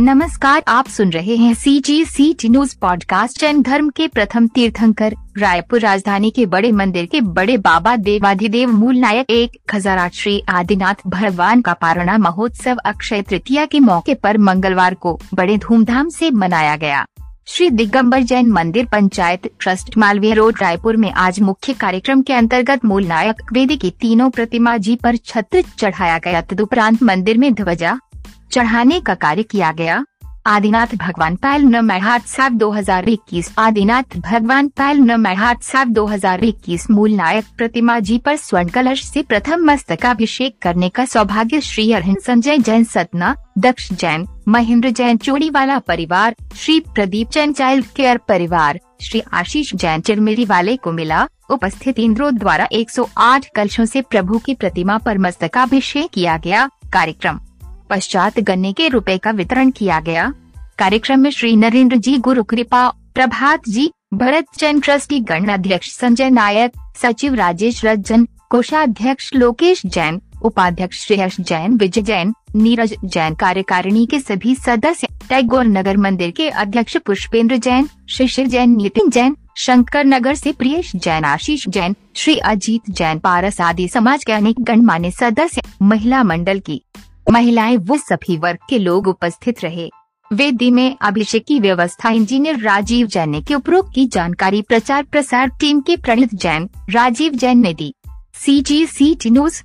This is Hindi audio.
नमस्कार, आप सुन रहे हैं C G C T news podcast Jain धर्म के प्रथम तीर्थंकर, रायपुर राजधानी के बड़े मंदिर के बड़े बाबा देवाधिदेव मूल नायक, एक आठ श्री आदिनाथ भगवान का पारणा महोत्सव अक्षय तृतीया के मौके पर मंगलवार को बड़े धूमधाम से मनाया गया। श्री दिगंबर जैन मंदिर पंचायत ट्रस्ट, मालवीय रोड, रायपुर में आज मुख्य कार्यक्रम के अंतर्गत मूल नायक, वेदी की तीनों प्रतिमा जी पर छत्र चढ़ाया गया। तदुपरांत मंदिर में ध्वजा चढ़ाने का कार्य किया गया। आदिनाथ भगवान पैल न महोत्सव 2021 आदिनाथ भगवान पैल न महोत्सव 2021 मूल नायक प्रतिमा जी पर स्वर्ण कलश से प्रथम मस्तकाभिषेक करने का सौभाग्य श्री अरहन संजय जैन सतना, दक्ष जैन, महेंद्र जैन चोड़ीवाला परिवार, श्री प्रदीप जैन चाइल्ड केयर परिवार, श्री आशीष जैन चिरमिरी वाले को मिला। उपस्थित इंद्रो द्वारा 108 कलशों से प्रभु की प्रतिमा पर मस्तकाभिषेक किया गया। कार्यक्रम पश्चात गन्ने के रुपए का वितरण किया गया। कार्यक्रम में श्री नरेंद्र जी गुरु कृपा प्रभात जी, भरत जैन ट्रस्टी गण अध्यक्ष संजय नायक, सचिव राजेश रंजन कोषाध्यक्ष लोकेश जैन, उपाध्यक्ष श्रेयस जैन, विजय जैन, नीरज जैन, कार्यकारिणी के सभी सदस्य, टैगोर नगर मंदिर के अध्यक्ष पुष्पेंद्र जैन, शिशिर जैन, नितिन जैन, शंकर नगर से प्रियेश जैन, आशीष जैन, श्री अजीत जैन, पारस आदि समाज के अनेक गणमान्य सदस्य, महिला मंडल की महिलाएँ व सभी वर्ग के लोग उपस्थित रहे। वेदी में अभिषेक की व्यवस्था, इंजीनियर राजीव जैन ने के उपरोक्त की जानकारी, प्रचार प्रसार टीम के प्रणित जैन, राजीव जैन ने दी। सी जी सी टी न्यूज़